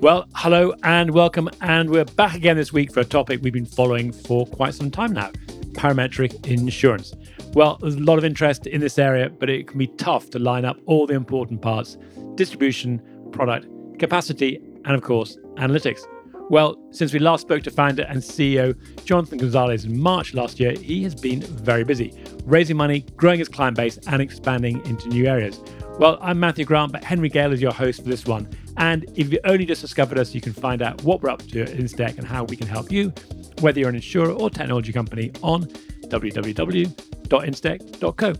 Well, hello and welcome. And we're back again this week for a topic we've been following for quite some time now parametric insurance. Well, there's a lot of interest in this area, but it can be tough to line up all the important parts distribution, product, capacity, and of course, analytics. Well, since we last spoke to founder and CEO Jonathan Gonzalez in March last year, he has been very busy, raising money, growing his client base, and expanding into new areas. Well, I'm Matthew Grant, but Henry Gale is your host for this one. And if you've only just discovered us, you can find out what we're up to at Instech and how we can help you, whether you're an insurer or technology company, on www.instech.co.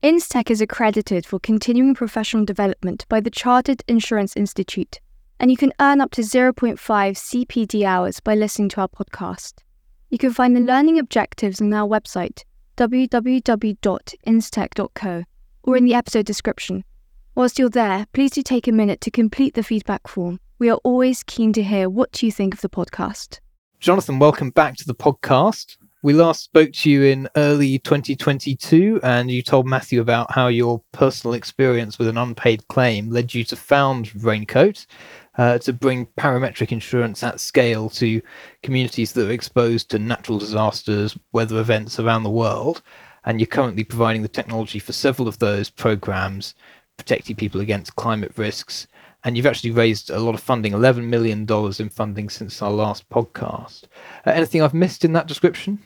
Instech is accredited for continuing professional development by the Chartered Insurance Institute, and you can earn up to 0.5 CPD hours by listening to our podcast. You can find the learning objectives on our website, www.instech.co or in the episode description. Whilst you're there, please do take a minute to complete the feedback form. We are always keen to hear what you think of the podcast. Jonathan, welcome back to the podcast. We last spoke to you in early 2022, and you told Matthew about how your personal experience with an unpaid claim led you to found Raincoat uh, to bring parametric insurance at scale to communities that are exposed to natural disasters, weather events around the world and you're currently providing the technology for several of those programs, protecting people against climate risks. And you've actually raised a lot of funding, $11 million in funding since our last podcast. Uh, anything I've missed in that description?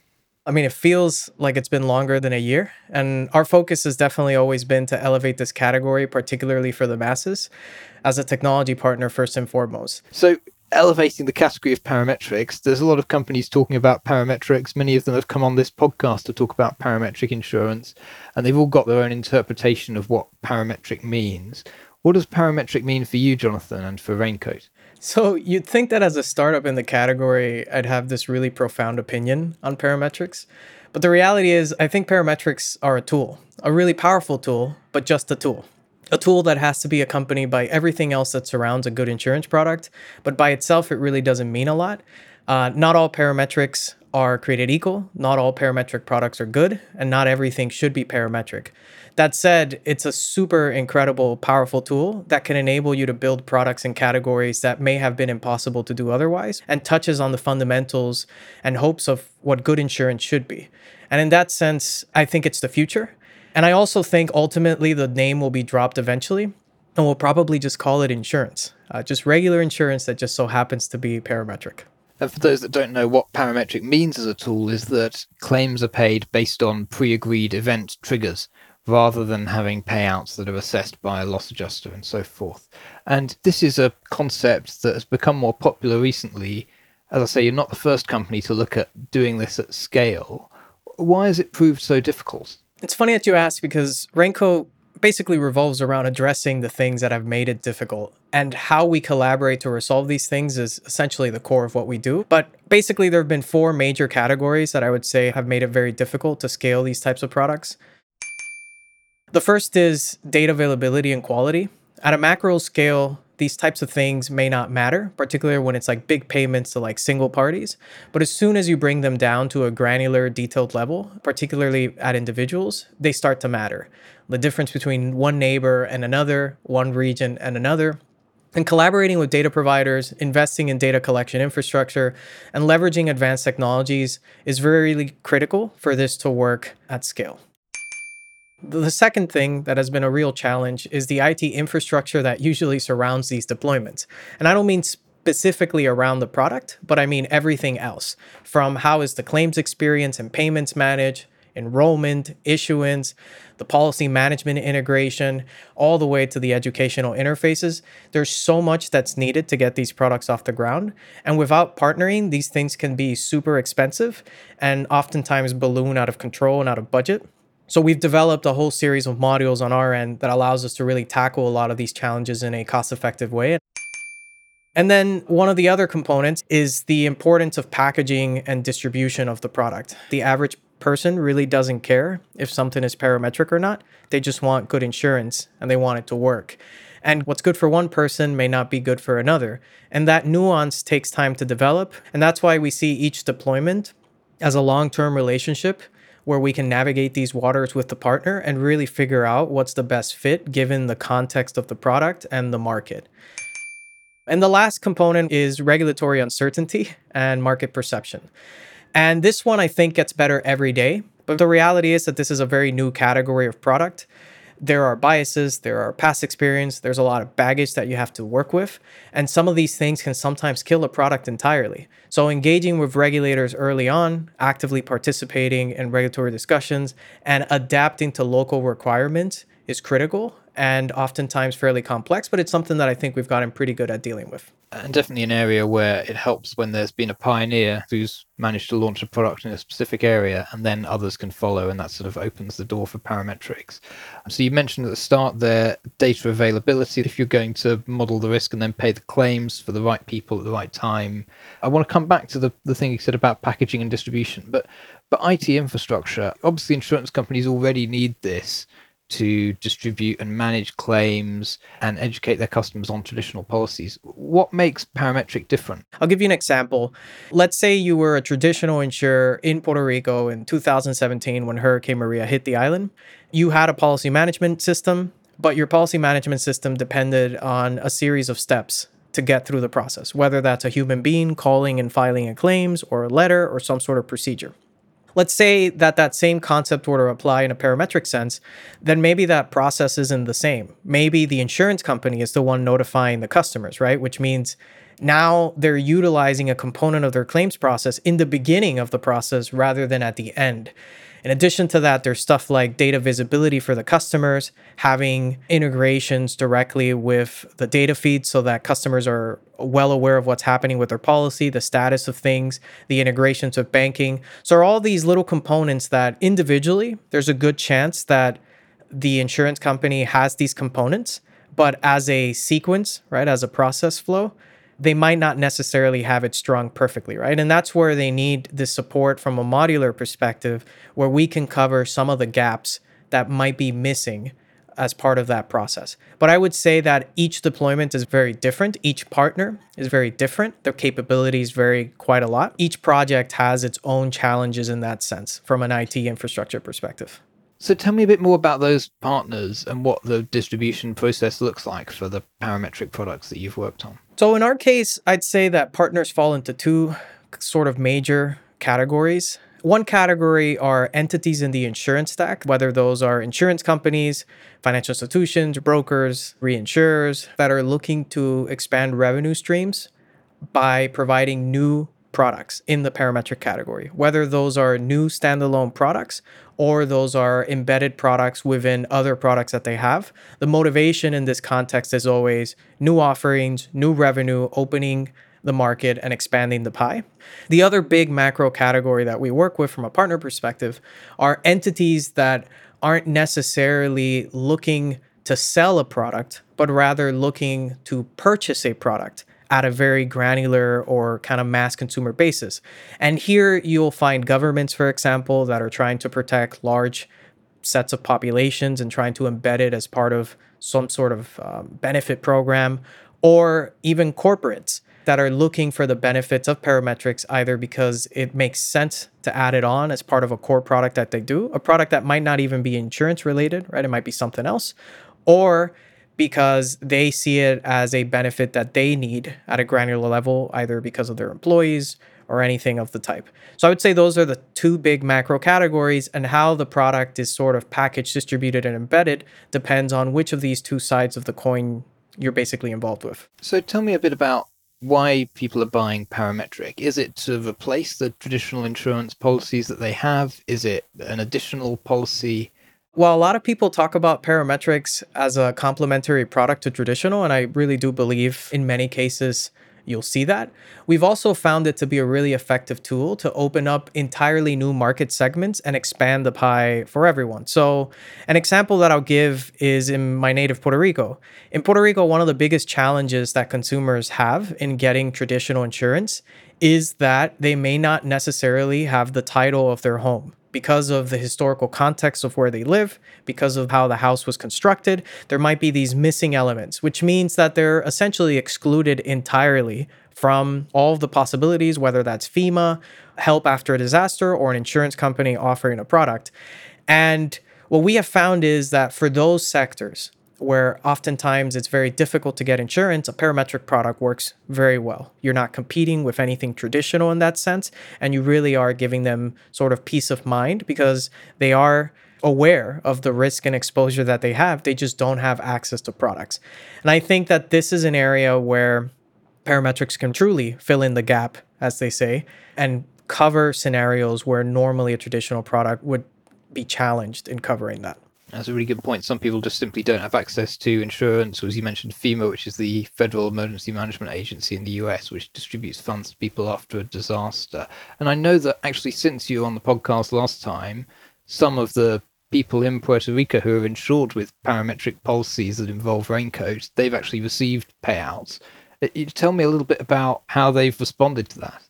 I mean, it feels like it's been longer than a year. And our focus has definitely always been to elevate this category, particularly for the masses, as a technology partner first and foremost. So, elevating the category of parametrics. There's a lot of companies talking about parametrics. Many of them have come on this podcast to talk about parametric insurance, and they've all got their own interpretation of what parametric means. What does parametric mean for you, Jonathan, and for Raincoat? So you'd think that as a startup in the category, I'd have this really profound opinion on parametrics. But the reality is, I think parametrics are a tool, a really powerful tool, but just a tool a tool that has to be accompanied by everything else that surrounds a good insurance product. But by itself, it really doesn't mean a lot. Uh, not all parametrics are created equal. Not all parametric products are good, and not everything should be parametric. That said, it's a super incredible, powerful tool that can enable you to build products and categories that may have been impossible to do otherwise and touches on the fundamentals and hopes of what good insurance should be. And in that sense, I think it's the future. And I also think ultimately the name will be dropped eventually, and we'll probably just call it insurance, uh, just regular insurance that just so happens to be parametric. And for those that don't know what parametric means as a tool, is that claims are paid based on pre agreed event triggers rather than having payouts that are assessed by a loss adjuster and so forth. And this is a concept that has become more popular recently. As I say, you're not the first company to look at doing this at scale. Why has it proved so difficult? It's funny that you ask because Raincoat basically revolves around addressing the things that have made it difficult. And how we collaborate to resolve these things is essentially the core of what we do. But basically, there have been four major categories that I would say have made it very difficult to scale these types of products. The first is data availability and quality. At a macro scale, these types of things may not matter, particularly when it's like big payments to like single parties. But as soon as you bring them down to a granular, detailed level, particularly at individuals, they start to matter. The difference between one neighbor and another, one region and another, and collaborating with data providers, investing in data collection infrastructure, and leveraging advanced technologies is very critical for this to work at scale. The second thing that has been a real challenge is the IT infrastructure that usually surrounds these deployments. And I don't mean specifically around the product, but I mean everything else from how is the claims experience and payments managed, enrollment, issuance, the policy management integration, all the way to the educational interfaces. There's so much that's needed to get these products off the ground. And without partnering, these things can be super expensive and oftentimes balloon out of control and out of budget. So we've developed a whole series of modules on our end that allows us to really tackle a lot of these challenges in a cost-effective way. And then one of the other components is the importance of packaging and distribution of the product. The average person really doesn't care if something is parametric or not. They just want good insurance and they want it to work. And what's good for one person may not be good for another. And that nuance takes time to develop. And that's why we see each deployment as a long term relationship where we can navigate these waters with the partner and really figure out what's the best fit given the context of the product and the market. And the last component is regulatory uncertainty and market perception. And this one I think gets better every day. But the reality is that this is a very new category of product there are biases, there are past experience, there's a lot of baggage that you have to work with. And some of these things can sometimes kill a product entirely. So, engaging with regulators early on, actively participating in regulatory discussions, and adapting to local requirements is critical and oftentimes fairly complex, but it's something that I think we've gotten pretty good at dealing with. And definitely an area where it helps when there's been a pioneer who's managed to launch a product in a specific area and then others can follow, and that sort of opens the door for parametrics. So you mentioned at the start there data availability. If you're going to model the risk and then pay the claims for the right people at the right time, I want to come back to the, the thing you said about packaging and distribution, but but IT infrastructure, obviously insurance companies already need this to distribute and manage claims and educate their customers on traditional policies. What makes Parametric different? I'll give you an example. Let's say you were a traditional insurer in Puerto Rico in 2017 when Hurricane Maria hit the island. You had a policy management system, but your policy management system depended on a series of steps to get through the process, whether that's a human being calling and filing a claims or a letter or some sort of procedure. Let's say that that same concept were to apply in a parametric sense, then maybe that process isn't the same. Maybe the insurance company is the one notifying the customers, right? Which means now they're utilizing a component of their claims process in the beginning of the process rather than at the end. In addition to that, there's stuff like data visibility for the customers, having integrations directly with the data feed so that customers are well aware of what's happening with their policy, the status of things, the integrations of banking. So, all these little components that individually, there's a good chance that the insurance company has these components, but as a sequence, right, as a process flow, they might not necessarily have it strung perfectly, right? And that's where they need the support from a modular perspective, where we can cover some of the gaps that might be missing as part of that process. But I would say that each deployment is very different. Each partner is very different. Their capabilities vary quite a lot. Each project has its own challenges in that sense from an IT infrastructure perspective. So tell me a bit more about those partners and what the distribution process looks like for the parametric products that you've worked on. So in our case, I'd say that partners fall into two sort of major categories. One category are entities in the insurance stack, whether those are insurance companies, financial institutions, brokers, reinsurers that are looking to expand revenue streams by providing new products in the parametric category, whether those are new standalone products or those are embedded products within other products that they have. The motivation in this context is always new offerings, new revenue, opening the market and expanding the pie. The other big macro category that we work with from a partner perspective are entities that aren't necessarily looking to sell a product, but rather looking to purchase a product at a very granular or kind of mass consumer basis. And here you'll find governments, for example, that are trying to protect large sets of populations and trying to embed it as part of some sort of um, benefit program, or even corporates that are looking for the benefits of parametrics either because it makes sense to add it on as part of a core product that they do, a product that might not even be insurance related, right? It might be something else, or because they see it as a benefit that they need at a granular level, either because of their employees or anything of the type. So I would say those are the two big macro categories, and how the product is sort of packaged, distributed, and embedded depends on which of these two sides of the coin you're basically involved with. So tell me a bit about why people are buying parametric. Is it to replace the traditional insurance policies that they have? Is it an additional policy? Well, a lot of people talk about parametrics as a complementary product to traditional, and I really do believe in many cases you'll see that. We've also found it to be a really effective tool to open up entirely new market segments and expand the pie for everyone. So, an example that I'll give is in my native Puerto Rico. In Puerto Rico, one of the biggest challenges that consumers have in getting traditional insurance is that they may not necessarily have the title of their home because of the historical context of where they live, because of how the house was constructed, there might be these missing elements, which means that they're essentially excluded entirely from all of the possibilities, whether that's FEMA, help after a disaster, or an insurance company offering a product. And what we have found is that for those sectors, where oftentimes it's very difficult to get insurance, a parametric product works very well. You're not competing with anything traditional in that sense, and you really are giving them sort of peace of mind because they are aware of the risk and exposure that they have. They just don't have access to products. And I think that this is an area where parametrics can truly fill in the gap, as they say, and cover scenarios where normally a traditional product would be challenged in covering that. That's a really good point. Some people just simply don't have access to insurance, or as you mentioned, FEMA, which is the Federal Emergency Management Agency in the US, which distributes funds to people after a disaster. And I know that actually, since you were on the podcast last time, some of the people in Puerto Rico who are insured with parametric policies that involve raincoats, they've actually received payouts. Uh, you tell me a little bit about how they've responded to that.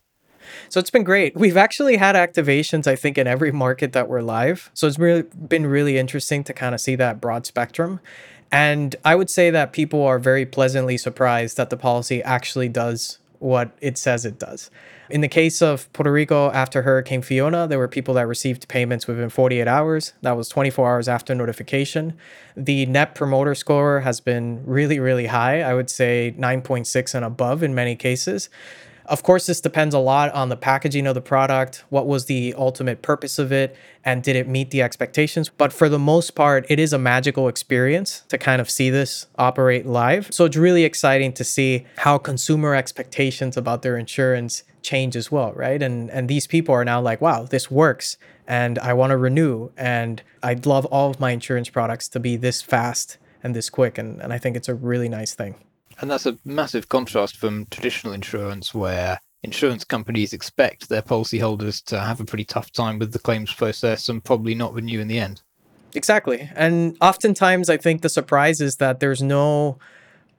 So it's been great. We've actually had activations, I think, in every market that we're live. So it's really been really interesting to kind of see that broad spectrum. And I would say that people are very pleasantly surprised that the policy actually does what it says it does. In the case of Puerto Rico after Hurricane Fiona, there were people that received payments within 48 hours. That was 24 hours after notification. The net promoter score has been really, really high. I would say 9.6 and above in many cases. Of course, this depends a lot on the packaging of the product, what was the ultimate purpose of it, and did it meet the expectations. But for the most part, it is a magical experience to kind of see this operate live. So it's really exciting to see how consumer expectations about their insurance change as well, right? And and these people are now like, wow, this works and I want to renew and I'd love all of my insurance products to be this fast and this quick and, and I think it's a really nice thing. And that's a massive contrast from traditional insurance, where insurance companies expect their policyholders to have a pretty tough time with the claims process and probably not renew in the end. Exactly. And oftentimes, I think the surprise is that there's no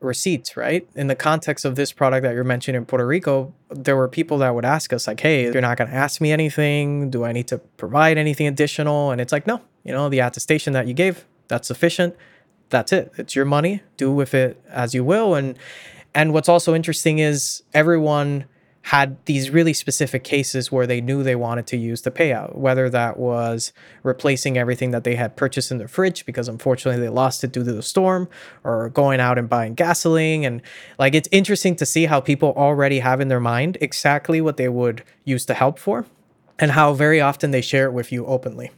receipts, right? In the context of this product that you're mentioning in Puerto Rico, there were people that would ask us, like, hey, you're not going to ask me anything. Do I need to provide anything additional? And it's like, no, you know, the attestation that you gave, that's sufficient that's it. It's your money. Do with it as you will. And and what's also interesting is everyone had these really specific cases where they knew they wanted to use the payout, whether that was replacing everything that they had purchased in their fridge because unfortunately they lost it due to the storm, or going out and buying gasoline. And like it's interesting to see how people already have in their mind exactly what they would use the help for and how very often they share it with you openly.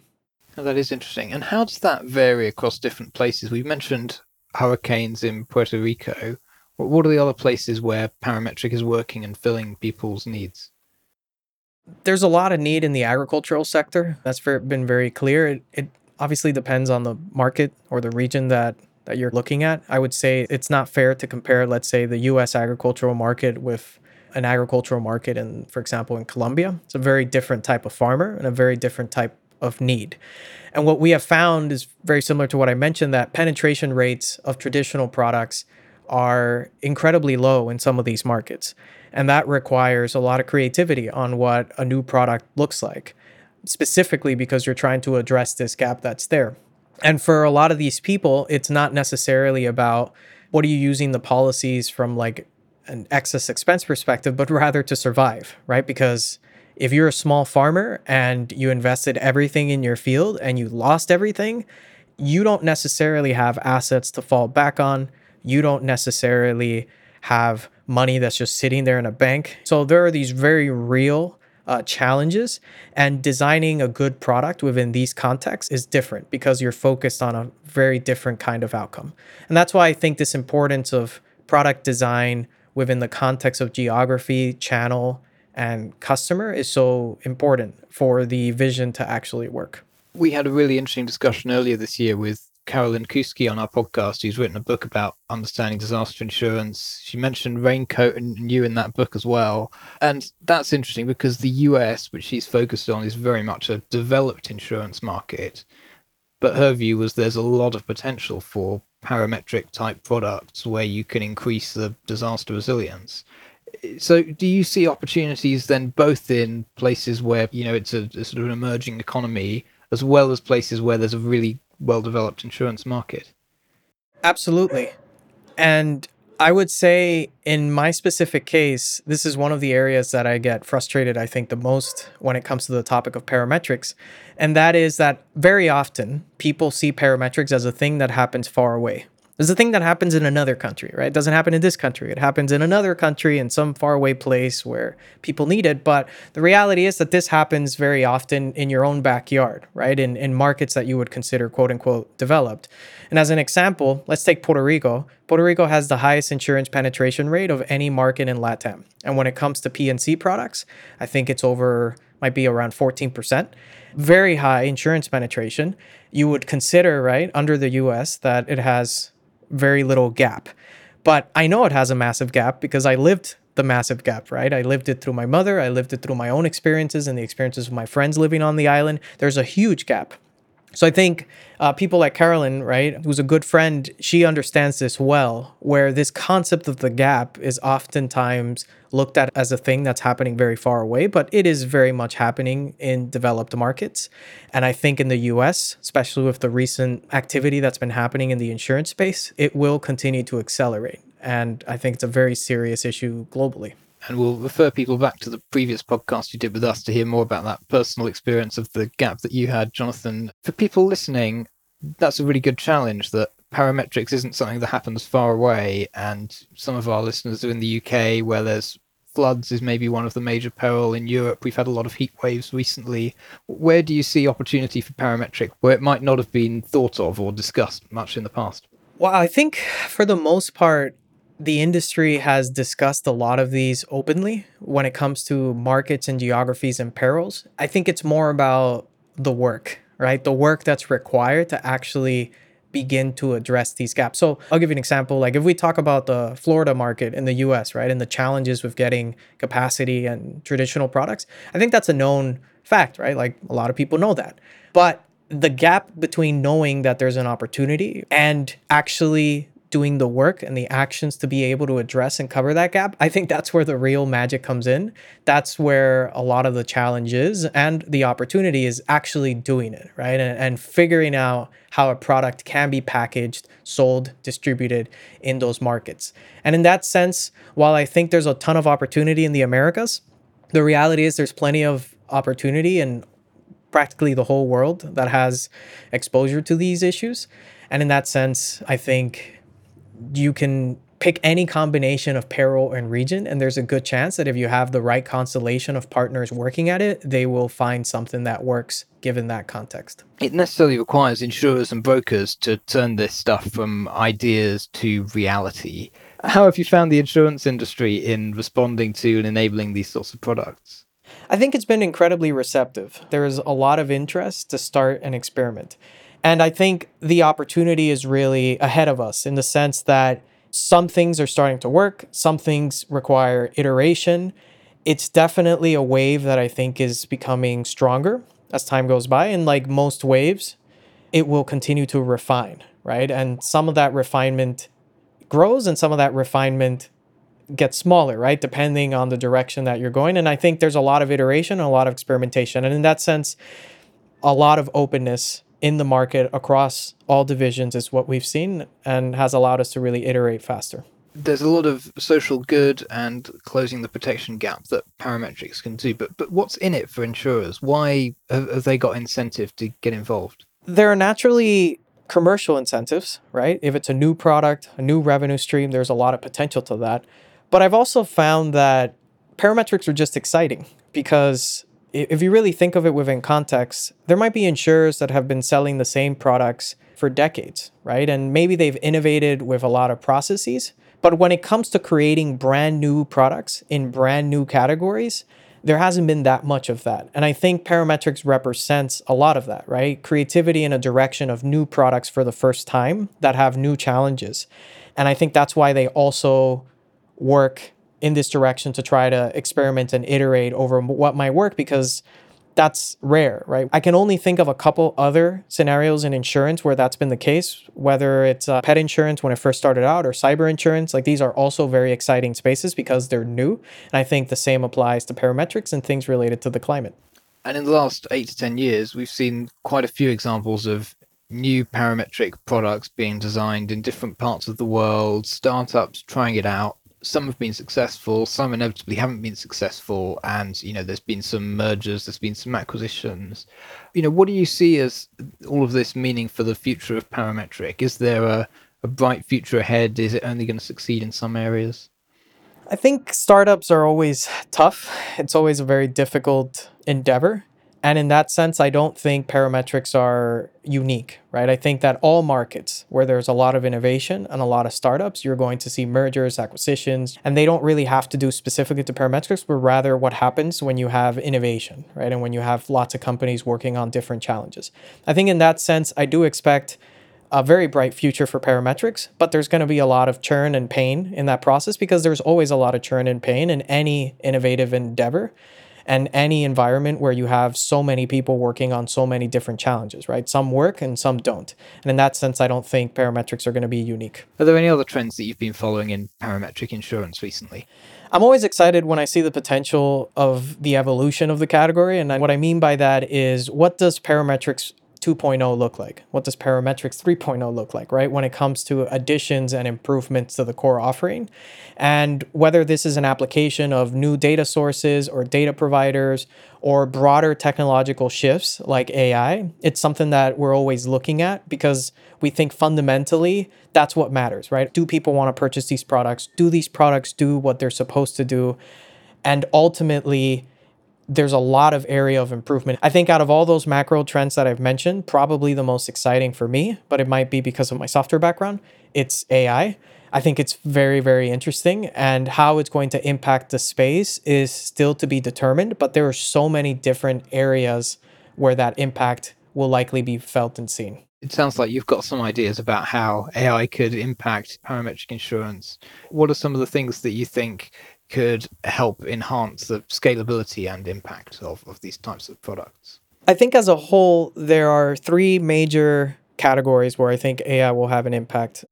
Oh, that is interesting. And how does that vary across different places? We've mentioned hurricanes in Puerto Rico. What are the other places where parametric is working and filling people's needs? There's a lot of need in the agricultural sector. That's been very clear. It, it obviously depends on the market or the region that that you're looking at. I would say it's not fair to compare, let's say, the U.S. agricultural market with an agricultural market in, for example, in Colombia. It's a very different type of farmer and a very different type of need. And what we have found is very similar to what I mentioned that penetration rates of traditional products are incredibly low in some of these markets. And that requires a lot of creativity on what a new product looks like, specifically because you're trying to address this gap that's there. And for a lot of these people, it's not necessarily about what are you using the policies from like an excess expense perspective, but rather to survive, right? Because if you're a small farmer and you invested everything in your field and you lost everything, you don't necessarily have assets to fall back on. You don't necessarily have money that's just sitting there in a bank. So there are these very real uh, challenges, and designing a good product within these contexts is different because you're focused on a very different kind of outcome. And that's why I think this importance of product design within the context of geography, channel, and customer is so important for the vision to actually work. We had a really interesting discussion earlier this year with Carolyn Kousky on our podcast, who's written a book about understanding disaster insurance. She mentioned Raincoat and you in that book as well. And that's interesting because the US, which she's focused on, is very much a developed insurance market. But her view was there's a lot of potential for parametric type products where you can increase the disaster resilience so do you see opportunities then both in places where you know it's a, a, sort of an emerging economy as well as places where there's a really well developed insurance market absolutely and I would say in my specific case, this is one of the areas that I get frustrated, I think, the most when it comes to the topic of parametrics. And that is that very often people see parametrics as a thing that happens far away. It's a thing that happens in another country, right? It doesn't happen in this country. It happens in another country in some faraway place where people need it. But the reality is that this happens very often in your own backyard, right? In, in markets that you would consider quote unquote developed. And as an example, let's take Puerto Rico. Puerto Rico has the highest insurance penetration rate of any market in LATAM. And when it comes to P&C products, I think it's over, might be around 14% very high insurance penetration, you would consider, right, under the US that it has very little gap. But I know it has a massive gap because I lived the massive gap, right? I lived it through my mother, I lived it through my own experiences and the experiences of my friends living on the island. There's a huge gap. So I think uh, people like Carolyn, right, who's a good friend, she understands this well, where this concept of the gap is oftentimes looked at as a thing that's happening very far away, but it is very much happening in developed markets. And I think in the US, especially with the recent activity that's been happening in the insurance space, it will continue to accelerate. And I think it's a very serious issue globally and we'll refer people back to the previous podcast you did with us to hear more about that personal experience of the gap that you had, Jonathan. For people listening, that's a really good challenge that parametrics isn't something that happens far away. And some of our listeners are in the UK where there's floods is maybe one of the major peril in Europe. We've had a lot of heat waves recently. Where do you see opportunity for parametric where it might not have been thought of or discussed much in the past? Well, I think for the most part, the industry has discussed a lot of these openly when it comes to markets and geographies and perils. I think it's more about the work, right? The work that's required to actually begin to address these gaps. So I'll give you an example. Like if we talk about the Florida market in the US, right, and the challenges with getting capacity and traditional products, I think that's a known fact, right? Like a lot of people know that. But the gap between knowing that there's an opportunity and actually doing the work and the actions to be able to address and cover that gap, I think that's where the real magic comes in. That's where a lot of the challenge is and the opportunity is actually doing it, right? And, and figuring out how a product can be packaged, sold, distributed in those markets. And in that sense, while I think there's a ton of opportunity in the Americas, the reality is there's plenty of opportunity in practically the whole world that has exposure to these issues. And in that sense, I think you can pick any combination of peril and region and there's a good chance that if you have the right constellation of partners working at it they will find something that works given that context. It necessarily requires insurers and brokers to turn this stuff from ideas to reality. How have you found the insurance industry in responding to and enabling these sorts of products? I think it's been incredibly receptive. There is a lot of interest to start an experiment and I think the opportunity is really ahead of us in the sense that some things are starting to work, some things require iteration. It's definitely a wave that I think is becoming stronger as time goes by. And like most waves, it will continue to refine, right? And some of that refinement grows and some of that refinement gets smaller, right? Depending on the direction that you're going. And I think there's a lot of iteration a lot of experimentation. And in that sense, a lot of openness in the market across all divisions is what we've seen and has allowed us to really iterate faster. There's a lot of social good and closing the protection gap that parametrics can do, but but what's in it for insurers? Why have, have they got incentive to get involved? There are naturally commercial incentives, right? If it's a new product, a new revenue stream, there's a lot of potential to that. But I've also found that parametrics are just exciting because if you really think of it within context, there might be insurers that have been selling the same products for decades, right? And maybe they've innovated with a lot of processes. But when it comes to creating brand new products in brand new categories, there hasn't been that much of that. And I think parametrics represents a lot of that, right? Creativity in a direction of new products for the first time that have new challenges. And I think that's why they also work in this direction to try to experiment and iterate over what might work because that's rare, right? I can only think of a couple other scenarios in insurance where that's been the case, whether it's uh, pet insurance when it first started out or cyber insurance. Like these are also very exciting spaces because they're new. And I think the same applies to parametrics and things related to the climate. And in the last eight to 10 years, we've seen quite a few examples of new parametric products being designed in different parts of the world, startups trying it out. Some have been successful, some inevitably haven't been successful, and you know there's been some mergers, there's been some acquisitions. You know, what do you see as all of this meaning for the future of parametric? Is there a, a bright future ahead? Is it only going to succeed in some areas? I think startups are always tough. It's always a very difficult endeavor. And in that sense, I don't think parametrics are unique, right? I think that all markets where there's a lot of innovation and a lot of startups, you're going to see mergers, acquisitions, and they don't really have to do specifically to parametrics, but rather what happens when you have innovation, right? And when you have lots of companies working on different challenges. I think in that sense, I do expect a very bright future for parametrics, but there's going to be a lot of churn and pain in that process because there's always a lot of churn and pain in any innovative endeavor and any environment where you have so many people working on so many different challenges, right? Some work and some don't. And in that sense, I don't think parametrics are going to be unique. Are there any other trends that you've been following in parametric insurance recently? I'm always excited when I see the potential of the evolution of the category. And what I mean by that is what does parametrics 2.0 look like? What does Parametrics 3.0 look like, right? When it comes to additions and improvements to the core offering. And whether this is an application of new data sources or data providers or broader technological shifts like AI, it's something that we're always looking at because we think fundamentally that's what matters, right? Do people want to purchase these products? Do these products do what they're supposed to do? And ultimately, there's a lot of area of improvement. I think out of all those macro trends that I've mentioned, probably the most exciting for me, but it might be because of my software background, it's AI. I think it's very, very interesting. And how it's going to impact the space is still to be determined, but there are so many different areas where that impact will likely be felt and seen. It sounds like you've got some ideas about how AI could impact parametric insurance. What are some of the things that you think could help enhance the scalability and impact of, of these types of products? I think as a whole, there are three major categories where I think AI will have an impact.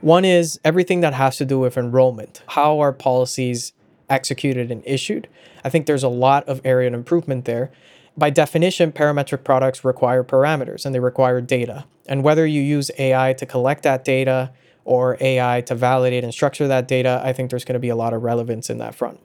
One is everything that has to do with enrollment. How are policies executed and issued? I think there's a lot of area of improvement there. By definition, parametric products require parameters and they require data. And whether you use AI to collect that data or AI to validate and structure that data, I think there's going to be a lot of relevance in that front.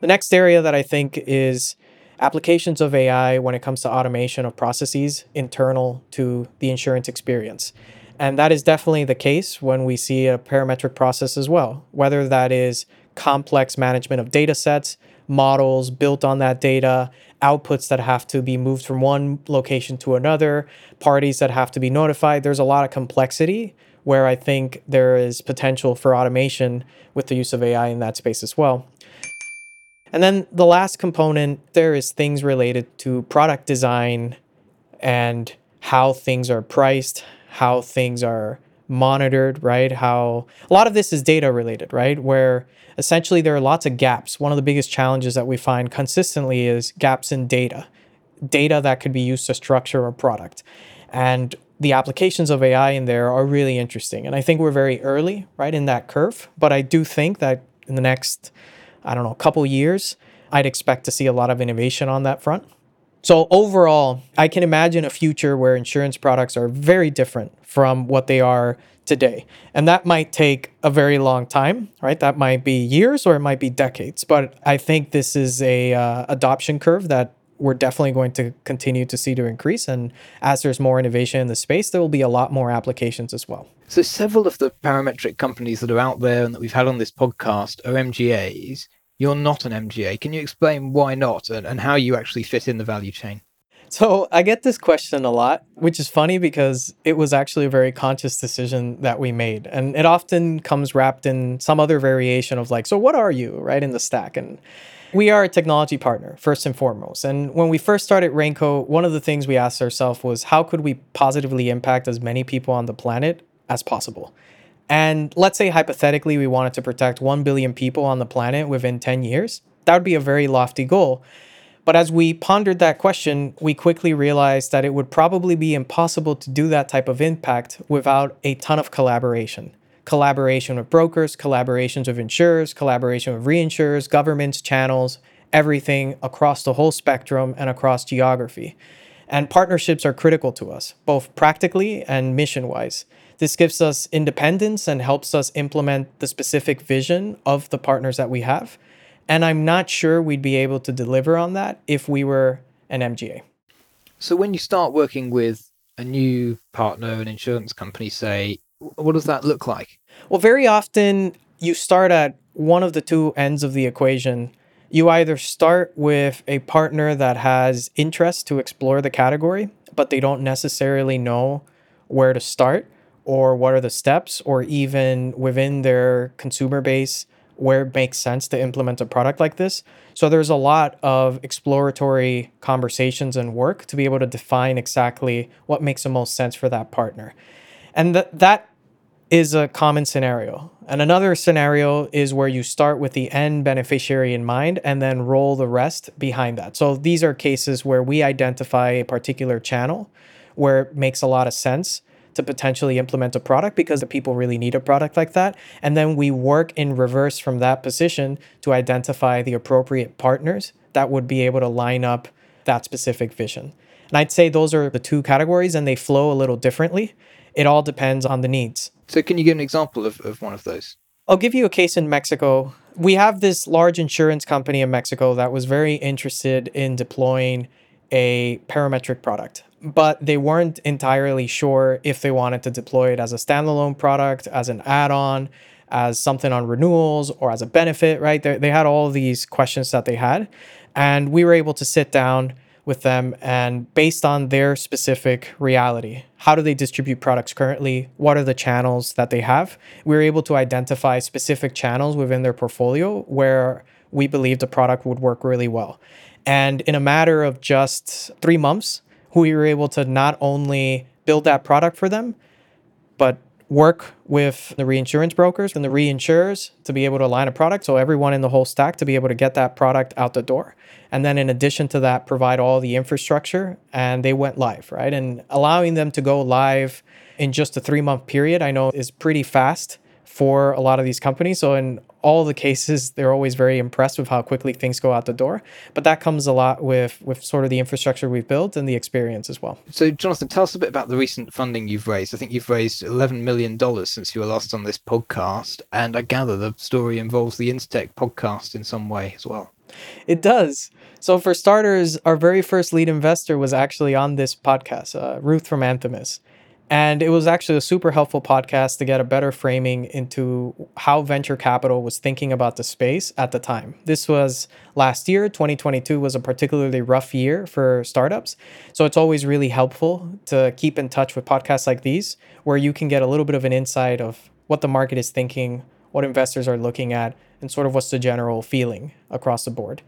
The next area that I think is applications of AI when it comes to automation of processes internal to the insurance experience. And that is definitely the case when we see a parametric process as well, whether that is complex management of data sets, models built on that data, outputs that have to be moved from one location to another, parties that have to be notified. There's a lot of complexity where I think there is potential for automation with the use of AI in that space as well. And then the last component, there is things related to product design and how things are priced, how things are monitored, right? How a lot of this is data related, right? Where essentially there are lots of gaps. One of the biggest challenges that we find consistently is gaps in data, data that could be used to structure a product. And the applications of AI in there are really interesting. And I think we're very early, right, in that curve. But I do think that in the next, I don't know, couple years, I'd expect to see a lot of innovation on that front. So overall, I can imagine a future where insurance products are very different from what they are today. And that might take a very long time, right? That might be years or it might be decades. But I think this is a uh, adoption curve that we're definitely going to continue to see to increase. And as there's more innovation in the space, there will be a lot more applications as well. So, several of the parametric companies that are out there and that we've had on this podcast are MGAs. You're not an MGA. Can you explain why not and, and how you actually fit in the value chain? So I get this question a lot, which is funny because it was actually a very conscious decision that we made. And it often comes wrapped in some other variation of like, so what are you, right, in the stack? And we are a technology partner, first and foremost. And when we first started Raincoat, one of the things we asked ourselves was how could we positively impact as many people on the planet as possible? And let's say hypothetically we wanted to protect 1 billion people on the planet within 10 years. That would be a very lofty goal. But as we pondered that question, we quickly realized that it would probably be impossible to do that type of impact without a ton of collaboration collaboration with brokers, collaborations with insurers, collaboration with reinsurers, governments, channels, everything across the whole spectrum and across geography. And partnerships are critical to us, both practically and mission wise. This gives us independence and helps us implement the specific vision of the partners that we have. And I'm not sure we'd be able to deliver on that if we were an MGA. So, when you start working with a new partner, an insurance company, say, what does that look like? Well, very often you start at one of the two ends of the equation. You either start with a partner that has interest to explore the category, but they don't necessarily know where to start or what are the steps, or even within their consumer base, where it makes sense to implement a product like this. So there's a lot of exploratory conversations and work to be able to define exactly what makes the most sense for that partner. And th- that is a common scenario. And another scenario is where you start with the end beneficiary in mind and then roll the rest behind that. So these are cases where we identify a particular channel where it makes a lot of sense to potentially implement a product because the people really need a product like that. And then we work in reverse from that position to identify the appropriate partners that would be able to line up that specific vision. And I'd say those are the two categories and they flow a little differently. It all depends on the needs. So, can you give an example of, of one of those? I'll give you a case in Mexico. We have this large insurance company in Mexico that was very interested in deploying a parametric product, but they weren't entirely sure if they wanted to deploy it as a standalone product, as an add on, as something on renewals, or as a benefit, right? They, they had all these questions that they had. And we were able to sit down with them and based on their specific reality. How do they distribute products currently? What are the channels that they have? We were able to identify specific channels within their portfolio where we believed the product would work really well. And in a matter of just three months we were able to not only build that product for them but work with the reinsurance brokers and the reinsurers to be able to align a product. So everyone in the whole stack to be able to get that product out the door. And then in addition to that, provide all the infrastructure and they went live, right? And allowing them to go live in just a three month period, I know is pretty fast for a lot of these companies. So in all the cases, they're always very impressed with how quickly things go out the door. But that comes a lot with with sort of the infrastructure we've built and the experience as well. So Jonathan, tell us a bit about the recent funding you've raised. I think you've raised eleven million dollars since you were last on this podcast, and I gather the story involves the InsTech podcast in some way as well. It does. So for starters, our very first lead investor was actually on this podcast, uh, Ruth from Anthemis. And it was actually a super helpful podcast to get a better framing into how venture capital was thinking about the space at the time. This was last year, 2022 was a particularly rough year for startups. So it's always really helpful to keep in touch with podcasts like these, where you can get a little bit of an insight of what the market is thinking, what investors are looking at, and sort of what's the general feeling across the board.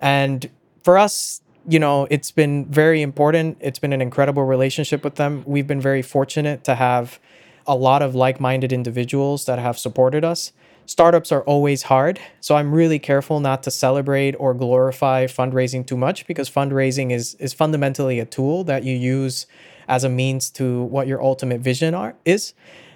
And for us, you know, it's been very important. It's been an incredible relationship with them. We've been very fortunate to have a lot of like minded individuals that have supported us. Startups are always hard. So I'm really careful not to celebrate or glorify fundraising too much because fundraising is, is fundamentally a tool that you use as a means to what your ultimate vision are, is.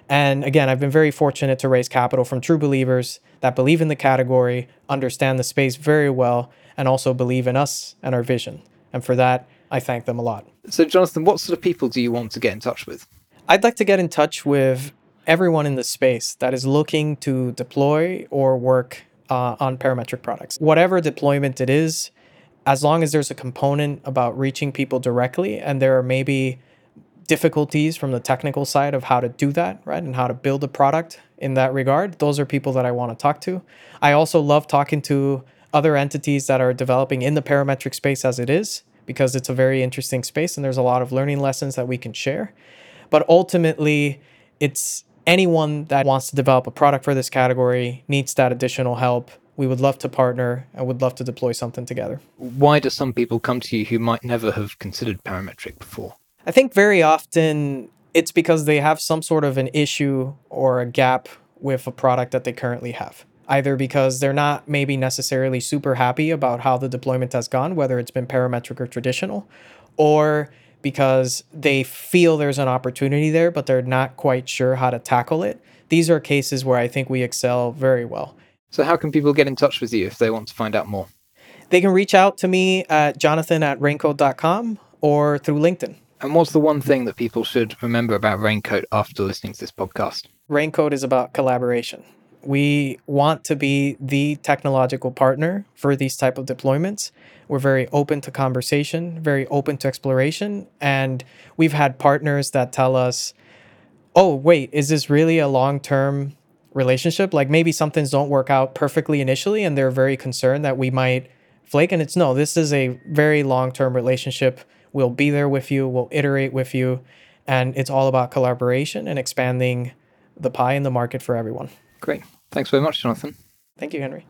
And again, I've been very fortunate to raise capital from true believers that believe in the category, understand the space very well, and also believe in us and our vision. And for that, I thank them a lot. So, Jonathan, what sort of people do you want to get in touch with? I'd like to get in touch with everyone in the space that is looking to deploy or work uh, on parametric products. Whatever deployment it is, as long as there's a component about reaching people directly and there are maybe difficulties from the technical side of how to do that, right? And how to build a product in that regard, those are people that I want to talk to. I also love talking to other entities that are developing in the parametric space as it is, because it's a very interesting space and there's a lot of learning lessons that we can share. But ultimately, it's anyone that wants to develop a product for this category needs that additional help. We would love to partner and would love to deploy something together. Why do some people come to you who might never have considered parametric before? I think very often it's because they have some sort of an issue or a gap with a product that they currently have either because they're not maybe necessarily super happy about how the deployment has gone, whether it's been parametric or traditional, or because they feel there's an opportunity there, but they're not quite sure how to tackle it. These are cases where I think we excel very well. So, how can people get in touch with you if they want to find out more? They can reach out to me at jonathan at rainco.com or through LinkedIn. And what's the one thing that people should remember about Raincoat after listening to this podcast? Raincoat is about collaboration. We want to be the technological partner for these type of deployments. We're very open to conversation, very open to exploration, and we've had partners that tell us, "Oh, wait, is this really a long-term relationship? Like maybe some things don't work out perfectly initially and they're very concerned that we might flake and it's no, this is a very long-term relationship. We'll be there with you, we'll iterate with you, and it's all about collaboration and expanding the pie in the market for everyone. Great. Thanks very much, Jonathan. Thank you, Henry.